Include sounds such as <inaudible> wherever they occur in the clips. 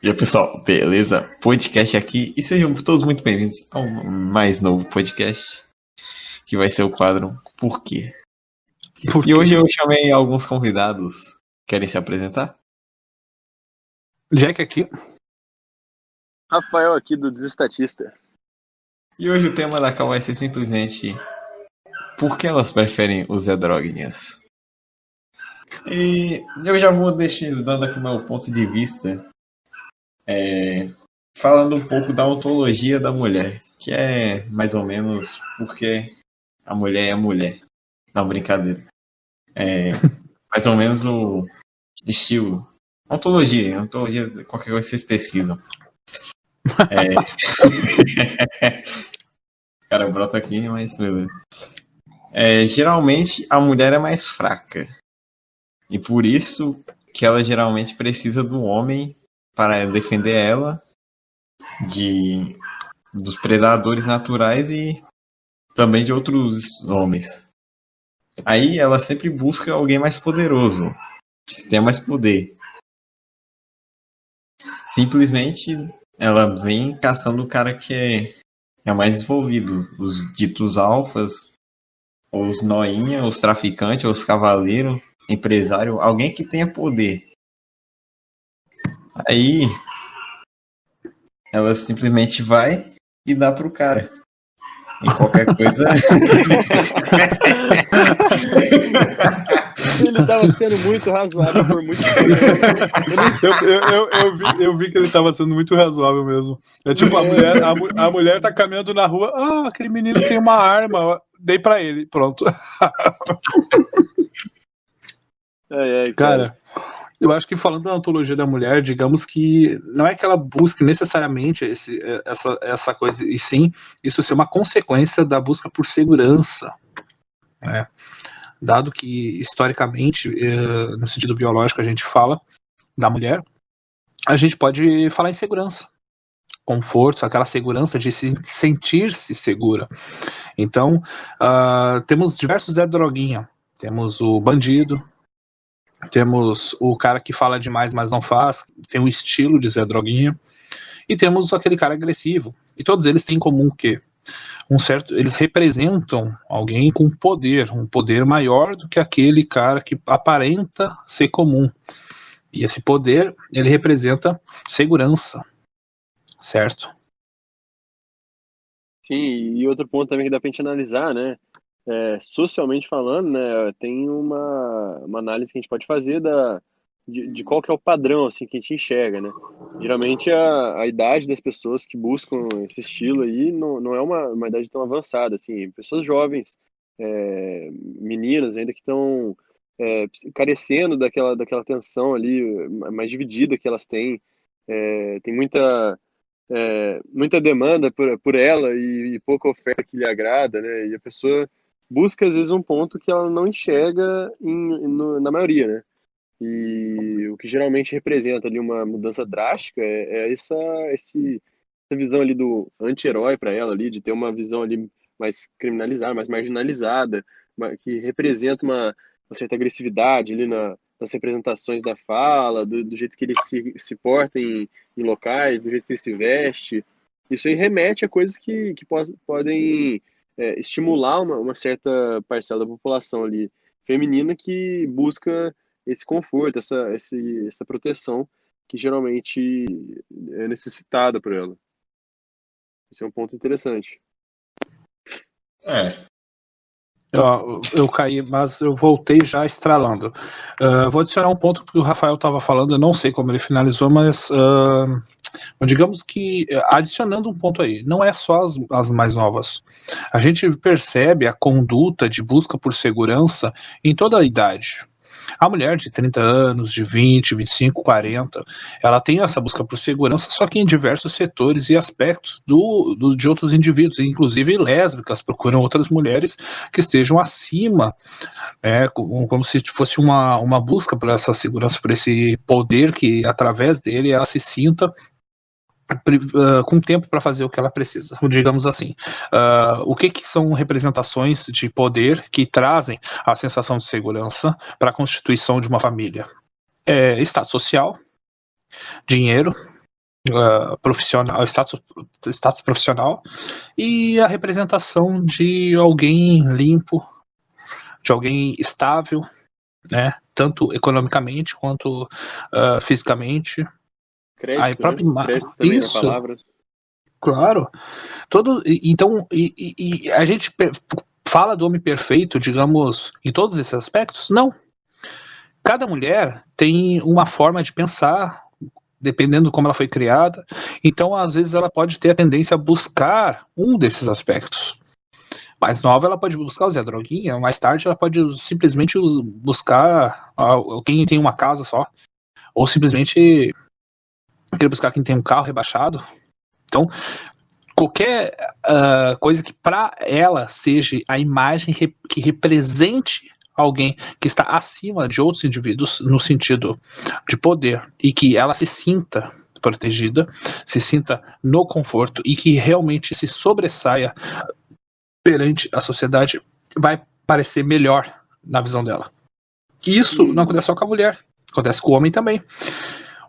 E aí, pessoal, beleza? Podcast aqui e sejam todos muito bem-vindos a um mais novo podcast que vai ser o quadro Por quê? Por E hoje eu chamei alguns convidados. Querem se apresentar? Jack aqui. Rafael aqui do Desestatista. E hoje o tema da cal vai ser simplesmente Por que elas preferem os Edroguinhas? E eu já vou deixar, dando aqui meu ponto de vista, é, falando um pouco da ontologia da mulher, que é mais ou menos porque a mulher é mulher. Não, brincadeira. É <laughs> mais ou menos o estilo. Ontologia, ontologia, qualquer coisa que vocês pesquisam. É... <laughs> Cara, brota aqui, mas beleza. É, geralmente a mulher é mais fraca. E por isso que ela geralmente precisa do homem para defender ela de dos predadores naturais e também de outros homens. Aí ela sempre busca alguém mais poderoso, que tenha mais poder. Simplesmente ela vem caçando o cara que é, é mais desenvolvido, os ditos alfas, os noinha, os traficantes, os cavaleiros, empresário, alguém que tenha poder. Aí ela simplesmente vai e dá pro cara. Em qualquer coisa. <laughs> Ele tava sendo muito razoável por muito tempo. Eu, eu, eu, eu vi, eu vi que ele tava sendo muito razoável mesmo. É tipo, a mulher, a, a mulher tá caminhando na rua, ah, aquele menino tem uma arma, dei pra ele, pronto. Ai, ai, Cara, eu acho que falando da antologia da mulher, digamos que não é que ela busque necessariamente esse, essa, essa coisa, e sim isso ser uma consequência da busca por segurança. né? Dado que, historicamente, eh, no sentido biológico, a gente fala da mulher, a gente pode falar em segurança. Conforto, aquela segurança de se sentir-se segura. Então, ah, temos diversos Zé Droguinha. Temos o bandido, temos o cara que fala demais, mas não faz, tem o estilo de Zé Droguinha, e temos aquele cara agressivo. E todos eles têm em comum o quê? Um certo, eles representam alguém com poder, um poder maior do que aquele cara que aparenta ser comum. E esse poder, ele representa segurança, certo? Sim, e outro ponto também que dá pra gente analisar, né? É, socialmente falando, né? Tem uma, uma análise que a gente pode fazer da, de, de qual que é o padrão, assim, que a gente enxerga, né? Geralmente a, a idade das pessoas que buscam esse estilo aí não, não é uma, uma idade tão avançada, assim. Pessoas jovens, é, meninas ainda que estão é, carecendo daquela, daquela atenção ali mais dividida que elas têm. É, tem muita é, muita demanda por, por ela e, e pouca oferta que lhe agrada, né? E a pessoa busca às vezes um ponto que ela não enxerga em, no- na maioria, né? E o que geralmente representa ali uma mudança drástica é, é essa, esse, essa visão ali do anti-herói para ela ali, de ter uma visão ali mais criminalizada, mais marginalizada, ma- que representa uma, uma certa agressividade ali na, nas representações da fala, do, do jeito que ele se, se porta em, em locais, do jeito que ele se veste. Isso aí remete a coisas que, que podem é, estimular uma, uma certa parcela da população ali feminina que busca esse conforto, essa, esse, essa proteção que geralmente é necessitada por ela. Esse é um ponto interessante. É, Ó, eu caí, mas eu voltei já estralando. Ah, vou adicionar um ponto que o Rafael estava falando, eu não sei como ele finalizou, mas ah, digamos que eh, adicionando um ponto aí, não é só as, as mais novas. A gente percebe a conduta de busca por segurança em toda a idade. A mulher de 30 anos, de 20, 25, 40, ela tem essa busca por segurança, só que em diversos setores e aspectos do, do- de outros indivíduos, inclusive lésbicas procuram outras mulheres que estejam acima, né, como, como se fosse uma, uma busca por essa segurança, por esse poder que através dele ela se sinta ah, com tempo para fazer o que ela precisa, digamos assim. Ah, o que, que são representações de poder que trazem a sensação de segurança para a constituição de uma família? É, status social, dinheiro, uh, profissional, status, status profissional e a representação de alguém limpo, de alguém estável, né? Tanto economicamente quanto uh, fisicamente. Crédito, Aí, próprio, né? Crédito também Isso. palavra. Claro. Todo, então, e, e, a gente fala do homem perfeito, digamos, em todos esses aspectos? Não. Cada mulher tem uma forma de pensar, dependendo de como ela foi criada. Então, às vezes, ela pode ter a tendência a buscar um desses aspectos. Mais nova, ela pode buscar Zé Droguinha, mais tarde, ela pode simplesmente buscar quem tem uma casa só, ou simplesmente querer buscar quem tem um carro rebaixado. Então, qualquer uh, coisa que para ela seja a imagem que represente alguém que está acima de outros indivíduos no sentido de poder e que ela se sinta protegida, se sinta no conforto e que realmente se sobressaia perante a sociedade, vai parecer melhor na visão dela. Isso não acontece só com a mulher, acontece com o homem também.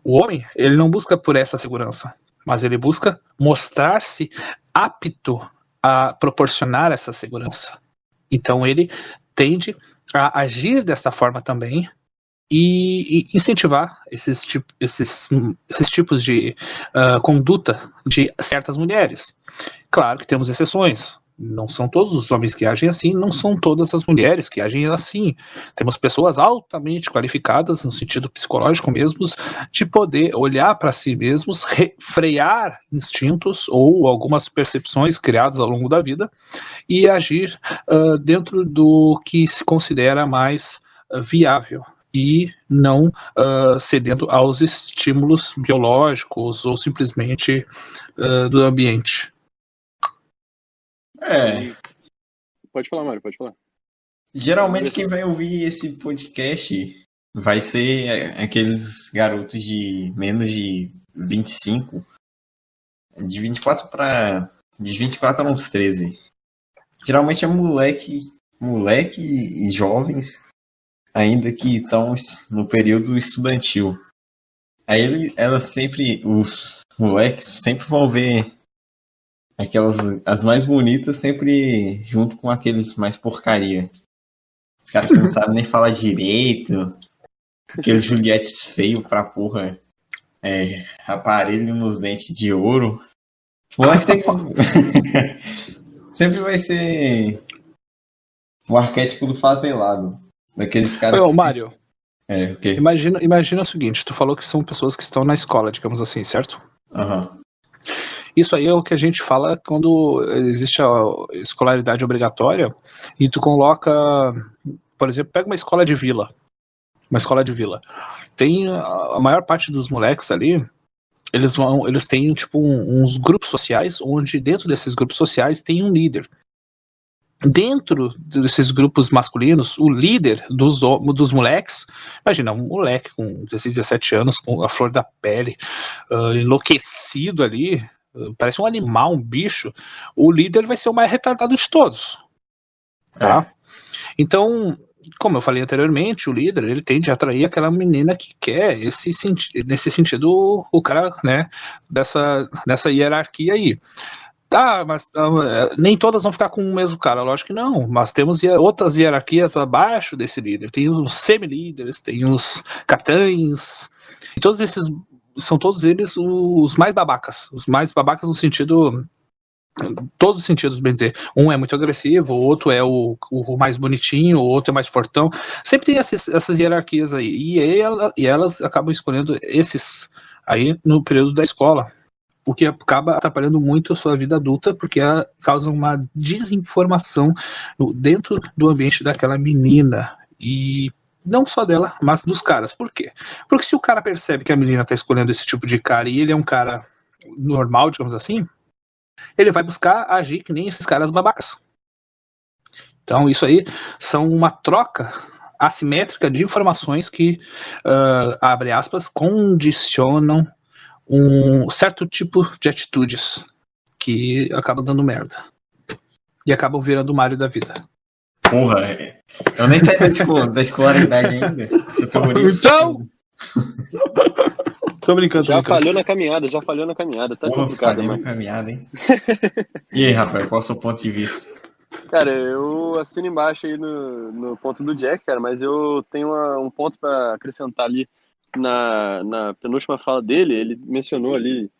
O homem, ele não busca por essa segurança, mas ele busca mostrar-se apto a proporcionar essa segurança. Então ele tende a agir desta forma também e, e incentivar esses, tipo, esses, esses tipos de uh, conduta de certas mulheres. Claro que temos exceções. Não são todos os homens que agem assim, não são todas as mulheres que agem assim. Temos pessoas altamente qualificadas, no sentido psicológico mesmo, de poder olhar para si mesmos, frear instintos ou algumas percepções criadas ao longo da vida e agir uh, dentro do que se considera mais uh, viável e não uh, cedendo aos estímulos biológicos ou simplesmente uh, do ambiente. É. Pode falar, Mário, pode falar. Geralmente quem vai ouvir esse podcast vai ser aqueles garotos de menos de 25, de 24 para de 24 a uns 13. Geralmente é moleque, moleque e jovens ainda que estão no período estudantil. Aí ele, elas sempre, os moleques sempre vão ver Aquelas, as mais bonitas sempre junto com aqueles mais porcaria. Os caras que não sabem nem falar direito. Aqueles Julietes feio pra porra. É, aparelho nos dentes de ouro. O tem <laughs> Sempre vai ser o arquétipo do favelado. Daqueles caras. Ô, Mário. É, okay. imagina, imagina o seguinte: tu falou que são pessoas que estão na escola, digamos assim, certo? Aham. Uhum. Isso aí é o que a gente fala quando existe a escolaridade obrigatória e tu coloca, por exemplo, pega uma escola de vila. Uma escola de vila. Tem a maior parte dos moleques ali, eles vão, eles têm tipo uns grupos sociais onde dentro desses grupos sociais tem um líder. Dentro desses grupos masculinos, o líder dos, dos moleques, imagina, um moleque com 16, 17 anos, com a flor da pele, uh, enlouquecido ali, parece um animal, um bicho, o líder vai ser o mais retardado de todos. Tá? É. Então, como eu falei anteriormente, o líder ele tende a atrair aquela menina que quer esse nesse sentido o cara, né, dessa, dessa hierarquia aí. Tá, mas uh, nem todas vão ficar com o mesmo cara, lógico que não, mas temos outras hierarquias abaixo desse líder. Tem os semi-líderes, tem os capitães, e todos esses são todos eles os mais babacas. Os mais babacas no sentido. Todos os sentidos, bem dizer. Um é muito agressivo, o outro é o, o mais bonitinho, o outro é mais fortão. Sempre tem essas, essas hierarquias aí. E, ela, e elas acabam escolhendo esses aí no período da escola. O que acaba atrapalhando muito a sua vida adulta, porque causa uma desinformação dentro do ambiente daquela menina. E não só dela, mas dos caras. Por quê? Porque se o cara percebe que a menina tá escolhendo esse tipo de cara e ele é um cara normal, digamos assim, ele vai buscar agir que nem esses caras babacas. Então, isso aí são uma troca assimétrica de informações que, uh, abre aspas, condicionam um certo tipo de atitudes que acabam dando merda. E acabam virando o Mario da vida. Porra, eu nem saí da, escola, da escolaridade ainda. Então! <laughs> Tô brincando, Já tô brincando. falhou na caminhada, já falhou na caminhada. Tá Porra, complicado, mano. caminhada, hein? <laughs> E aí, Rafael, qual é o seu ponto de vista? Cara, eu assino embaixo aí no, no ponto do Jack, cara, mas eu tenho uma- um ponto pra acrescentar ali na, na penúltima fala dele. Ele mencionou ali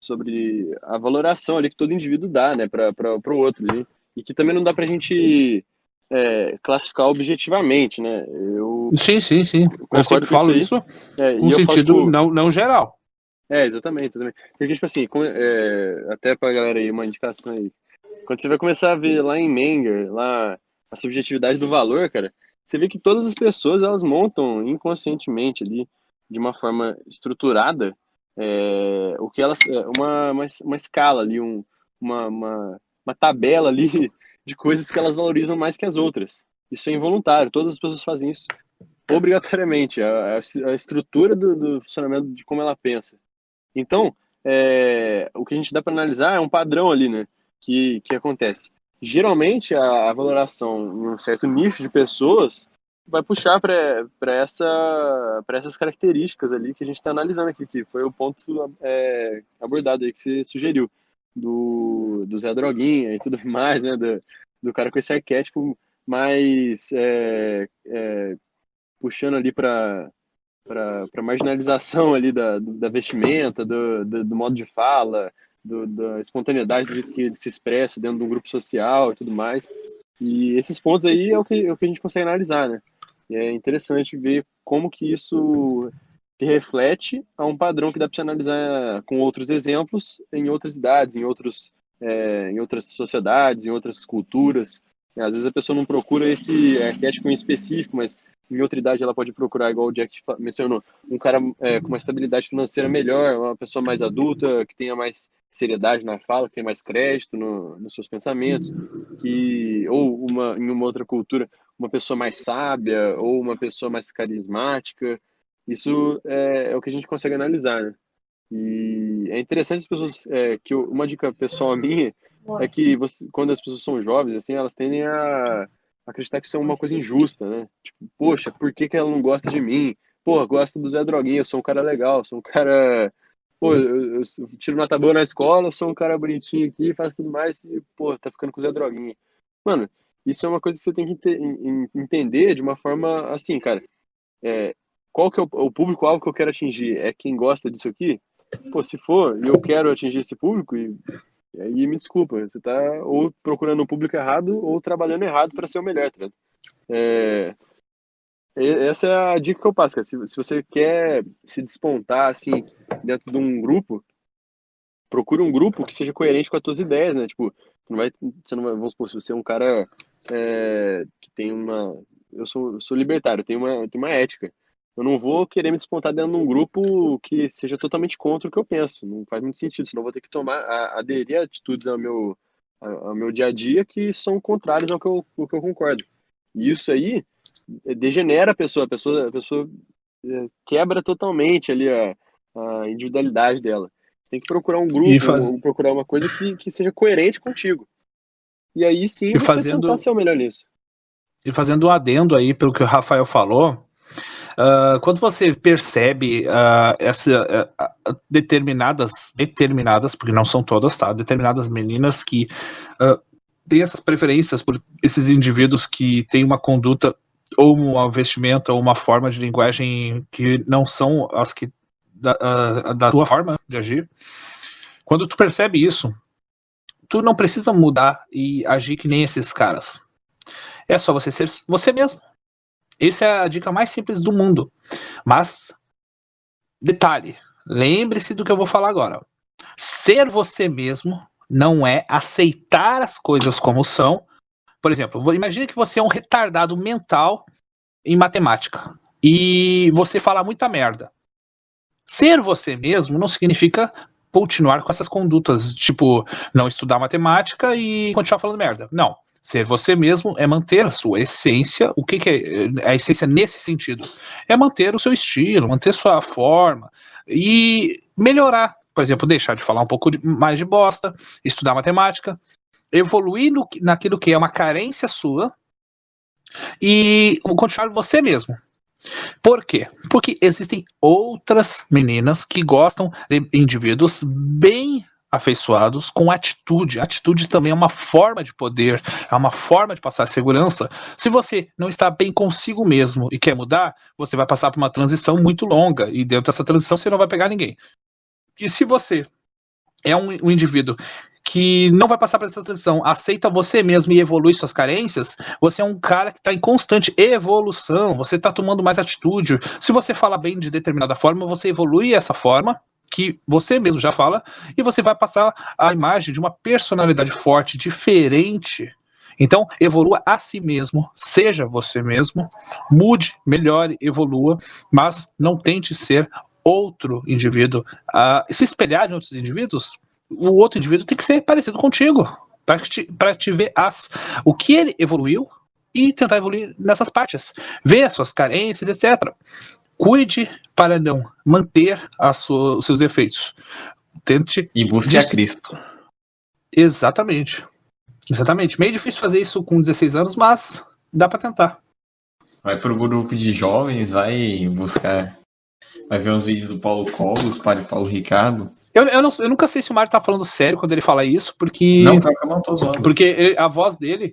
sobre a valoração ali que todo indivíduo dá, né, para o outro ali. E que também não dá pra gente é, classificar objetivamente, né? Eu, Sim, sim, sim. Eu sempre com falo isso isso é, com eu falo, sentido tipo, não, não geral. É, exatamente, exatamente. Porque, tipo assim, com- é, até pra galera aí, uma indicação aí. Quando você vai começar a ver lá em Menger, lá, a subjetividade do valor, cara, você vê que todas as pessoas, elas montam inconscientemente ali, de uma forma estruturada, é, o que elas, é, uma, uma, uma escala ali, um, uma, uma, uma tabela ali de coisas que elas valorizam mais que as outras. Isso é involuntário, todas as pessoas fazem isso obrigatoriamente, a, a- estrutura do, do funcionamento de como ela pensa. Então, é, o que a gente dá para analisar é um padrão ali, né? Que, que acontece. Geralmente, a, a valoração em um certo nicho de pessoas vai puxar para essa, essas características ali que a gente está analisando aqui, que foi o ponto é, abordado aí que você sugeriu, do, do Zé Droguinha e tudo <laughs> mais, né? Do, do cara com esse arquétipo mais é, é, puxando ali para para marginalização ali da, da vestimenta, do, do, do modo de fala, do, da espontaneidade do jeito que ele se expressa dentro de um grupo social e tudo mais. E esses pontos aí é o que, é o que a gente consegue analisar, né? E é interessante ver como que isso se reflete a um padrão que dá para se analisar com outros exemplos em outras idades, em, outros, é, em outras sociedades, em outras culturas. Às vezes a pessoa não procura esse arquétipo em específico, mas em outra idade ela pode procurar, igual o Jack mencionou, um cara é, com uma estabilidade financeira melhor, uma pessoa mais adulta, que tenha mais seriedade na fala, que tenha mais crédito no, nos seus pensamentos, que ou uma em uma outra cultura, uma pessoa mais sábia ou uma pessoa mais carismática. Isso é, é o que a gente consegue analisar, né? E é interessante as pessoas é, que eu- uma dica pessoal minha é que você, quando as pessoas são jovens, assim, elas tendem a acreditar que isso é uma coisa injusta, né? Tipo, poxa, por que, que ela não gosta de mim? Pô, gosta do Zé Droguinha, eu sou um cara legal, sou um cara. Pô, eu, eu tiro nota boa na escola, sou um cara bonitinho aqui, faço tudo mais, e, pô, tá ficando com o Zé Droguinha. Mano, isso é uma coisa que você tem que ente- en- en- entender de uma forma assim, cara. É, qual que é o, o público-alvo que eu quero atingir? É quem gosta disso aqui? Pô, se for, eu quero atingir esse público, e e aí me desculpa, você tá ou procurando o público errado ou trabalhando errado para ser o melhor, tá? É, essa é a dica que eu passo, cara. Se, se você quer se despontar, assim, dentro de um grupo, procure um grupo que seja coerente com as tuas ideias, né? Tipo, não vai, você não vai, vamos supor, se você é um cara é, que tem uma... Eu sou, eu sou libertário, tenho uma, tenho uma ética. Eu não vou querer me despontar dentro de um grupo que seja totalmente contra o que eu penso. Não faz muito sentido, senão eu vou ter que tomar, a- aderir a atitudes ao meu, ao meu dia a dia que são contrárias ao que eu, ao que eu concordo. E isso aí eh, degenera a pessoa, a pessoa, a pessoa eh, quebra totalmente ali a, a individualidade dela. Você tem que procurar um grupo, faz- procurar uma coisa que, que seja coerente contigo. E aí sim E você fazendo- tentar ser o melhor nisso. E fazendo um adendo aí pelo que o Rafael falou, ah, quando você percebe ah, essa ah, determinadas, determinadas, porque não são todas, tá? Determinadas meninas que têm essas preferências por esses indivíduos que têm uma conduta ou uma vestimenta ou uma forma de linguagem que não são as que da, da tua forma de agir. Quando tu percebe isso, tu não precisa mudar e agir que nem esses caras. É só você ser você mesmo. Essa é a dica mais simples do mundo. Mas, detalhe, lembre-se do que eu vou falar agora. Ser você mesmo não é aceitar as coisas como são. Por exemplo, imagine que você é um retardado mental em matemática e você fala muita merda. Ser você mesmo não significa continuar com essas condutas, tipo, não estudar matemática e continuar falando merda. Não. Ser você mesmo é manter a sua essência. O que, que é a essência nesse sentido? É manter o seu estilo, manter sua forma e melhorar. Por exemplo, deixar de falar um pouco de- mais de bosta, estudar matemática, evoluir no naquilo que é uma carência sua e continuar você mesmo. Por quê? Porque existem outras meninas que gostam de indivíduos bem afeiçoados com atitude. Atitude também é uma forma de poder, é uma forma de passar segurança. Se você não está bem consigo mesmo e quer mudar, você vai passar por uma transição muito longa e dentro dessa transição você não vai pegar ninguém. E se você é um, um indivíduo que não vai passar por essa transição, aceita você mesmo e evolui suas carências, você é um cara que está em constante evolução, você está tomando mais atitude. Se você fala bem de determinada forma, você evolui essa forma, que você mesmo já fala, e você vai passar a imagem de uma personalidade forte, diferente. Então, evolua a si mesmo, seja você mesmo, mude, melhore, evolua, mas não tente ser outro indivíduo. Uh, se espelhar em outros indivíduos, o outro indivíduo tem que ser parecido contigo, para te, te ver as, o que ele evoluiu e tentar evoluir nessas partes. Ver as suas carências, etc. Cuide para não manter sua, os seus defeitos. Tente. E busque a Cristo. Exatamente. Exatamente. Meio difícil fazer isso com 16 anos, mas dá para tentar. Vai pro grupo de jovens, vai buscar. Vai ver uns vídeos do Paulo Cogos, padre Paulo Ricardo. Eu, eu, não, eu, nunca sei se o Mário tá falando sério quando ele fala isso, porque. Não, eu não tô zoando. Porque a voz dele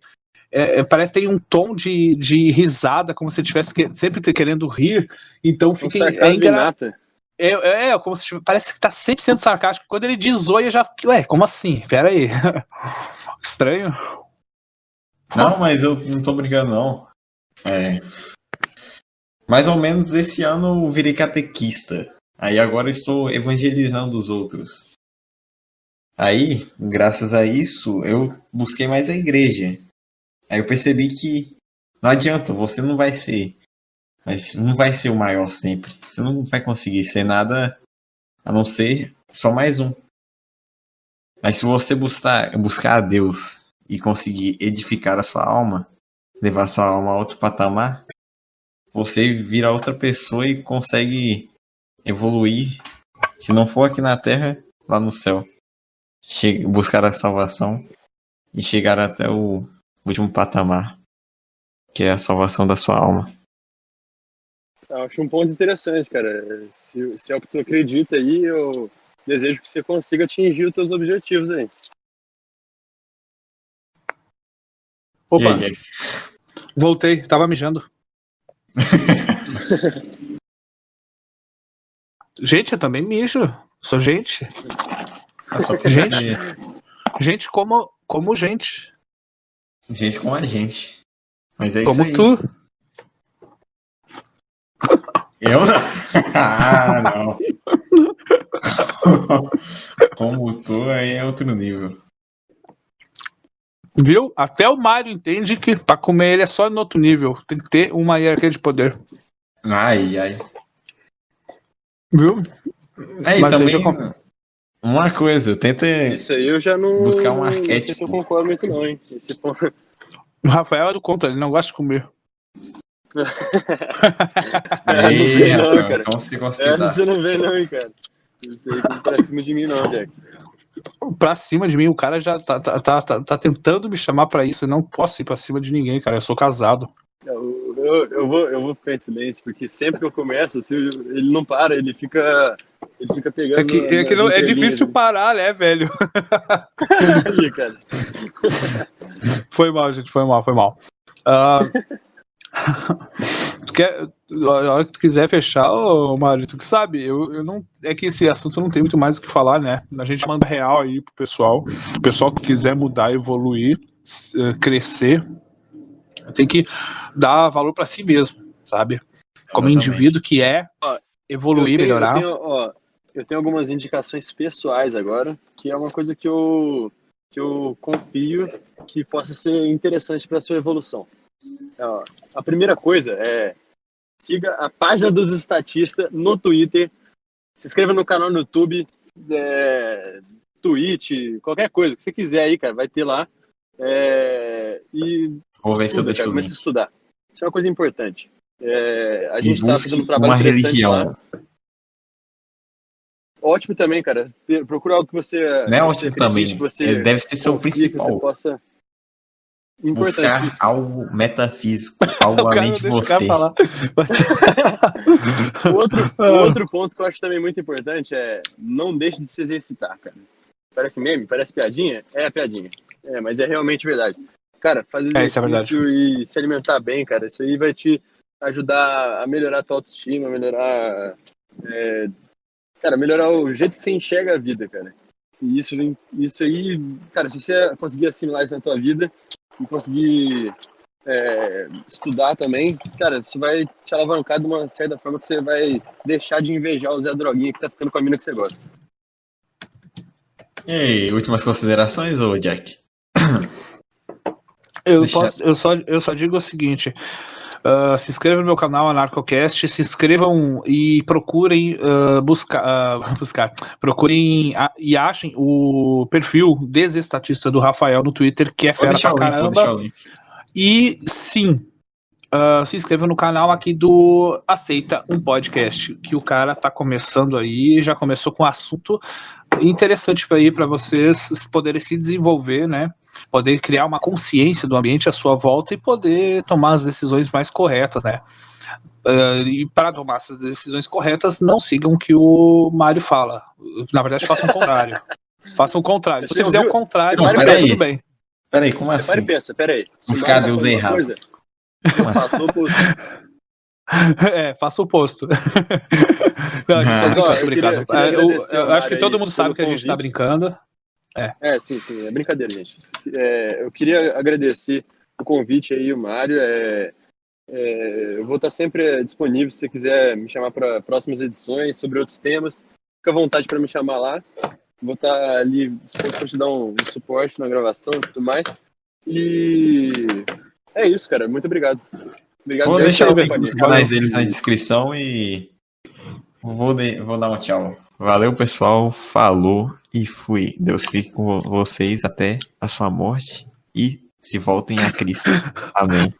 é, é, parece que tem um tom de, de risada, como se ele estivesse que, sempre querendo rir. Então fica. Um é, engra... é, é, é, como se parece que tá sempre sendo sarcástico. Quando ele diz oi, eu já. Ué, como assim? Pera aí. <laughs> Estranho. Não, mas eu não tô brincando, não. É. Mais ou menos esse ano eu virei catequista. Aí agora eu estou evangelizando os outros. Aí, graças a isso, eu busquei mais a igreja. Aí eu percebi que não adianta, você não vai ser. Mas não vai ser o maior sempre. Você não vai conseguir ser nada a não ser só mais um. Mas se você buscar, buscar a Deus e conseguir edificar a sua alma, levar sua alma a outro patamar, você vira outra pessoa e consegue evoluir. Se não for aqui na Terra, lá no céu. Che buscar a salvação e chegar até o último patamar, que é a salvação da sua alma. Eu acho um ponto interessante, cara. Se, se é o que tu acredita aí, eu desejo que você consiga atingir os teus objetivos aí. Opa, aí, voltei, tava mijando. <laughs> gente, eu também mijo. Sou gente. Ah, gente, gente como, como gente. Gente como a gente. Mas é Como isso aí. tu. Eu não. <laughs> ah, não. <laughs> como tu aí é outro nível. Viu? Até o Mario entende que pra comer ele é só no outro nível. Tem que ter uma hierarquia de poder. Ai, ai. Viu? Aí, Mas também, já... Uma coisa, tenta. Isso aí eu já não. Buscar um arquétipo. Não sei se eu concordo muito, não, hein? Esse ponto... O Rafael é do contra, ele não gosta de comer. <laughs> Ei, não, cara. Então se Essa você não vê, não, hein, cara. Isso aí não pra cima de mim, não, Jack. Pra cima de mim, o cara já tá, tá, tá, tá, tá tentando me chamar pra isso. Eu não posso ir pra cima de ninguém, cara. Eu sou casado. Eu, eu, eu, vou, eu vou ficar em silêncio, porque sempre que eu começo, assim, ele não para, ele fica ele fica pegando. É, que, é, que não, é difícil parar, né, velho? Aí, cara. foi mal, gente, foi mal, foi mal. Uh, tu quer, a hora que tu quiser fechar, ô, Mário, tu que sabe, eu, eu não. É que esse assunto não tem muito mais o que falar, né? A gente manda real aí pro pessoal. O pessoal que quiser mudar, evoluir, eh, crescer, tem que dar valor para si mesmo, sabe? Como Exatamente. indivíduo que é, evoluir, tenho, melhorar. Eu tenho, ó, eu tenho algumas indicações pessoais agora, que é uma coisa que eu, que eu confio que possa ser interessante para sua evolução. Ó, a primeira coisa é siga a página dos estatistas no Twitter, se inscreva no canal no YouTube, é, Twitch, qualquer coisa que você quiser aí, cara, vai ter lá. É, e Vou ver se eu deixo cara, a estudar. Isso é uma coisa importante. É, a gente está fazendo um trabalho uma religião. Lá. Ótimo também, cara. Procura algo que você. Não é ótimo também. você deve ser seu principal. Possa... buscar algo metafísico, <laughs> algo a mente você. Falar. <laughs> o, outro, o outro ponto que eu acho também muito importante é não deixe de se exercitar, cara. Parece meme, parece piadinha? É a piadinha. É, mas é realmente verdade. Cara, fazer é, exercício é e se alimentar bem, cara, isso aí vai te ajudar a melhorar a tua autoestima, melhorar. É, cara, melhorar o jeito que você enxerga a vida, cara. E isso, isso aí, cara, se você conseguir assimilar isso na tua vida e conseguir é, estudar também, cara, isso vai te alavancar de uma certa forma que você vai deixar de invejar o Zé Droguinha que tá ficando com a mina que você gosta. E aí, últimas considerações, ou Jack? Eu, Deixa... posso, eu, só, eu só digo o seguinte: Uh, se inscrevam no meu canal AnarcoCast, se inscrevam e procurem uh, buscar, uh, <laughs> buscar, procurem e achem o perfil desestatista do Rafael no Twitter, que é fera pra caramba. E sim, Uh, se inscreva no canal aqui do Aceita um Podcast, que o cara tá começando aí, já começou com um assunto interessante para ir para vocês poderem se desenvolver, né? Poder criar uma consciência do ambiente à sua volta e poder tomar as decisões mais corretas, né? Uh, e para tomar essas decisões corretas, não sigam o que o Mário fala. Na verdade, façam o contrário. <laughs> façam o contrário. Se você, fizer o contrário, não, tá tudo bem. Peraí, como assim? Peraí, pensa, peraí. Os caras usam errado. Faça o oposto. É, faça o oposto. <laughs> Não, mas, ó, eu, queria, eu, queria eu, eu acho que todo mundo sabe que a gente está brincando. É. é, sim, sim, é brincadeira, gente. É, eu queria agradecer o convite aí, o Mário. É, é, eu vou estar sempre disponível se você quiser me chamar para próximas edições sobre outros temas. Fica à vontade para me chamar lá. Vou estar ali disposto para te dar um, um suporte na gravação e tudo mais. E é isso, cara. Muito obrigado. Obrigado Vou deixar os canais deles na descrição e vou, de... vou dar um tchau. Valeu, pessoal. Falou e fui. Deus fique com vocês até a sua morte e se voltem a Cristo. Amém.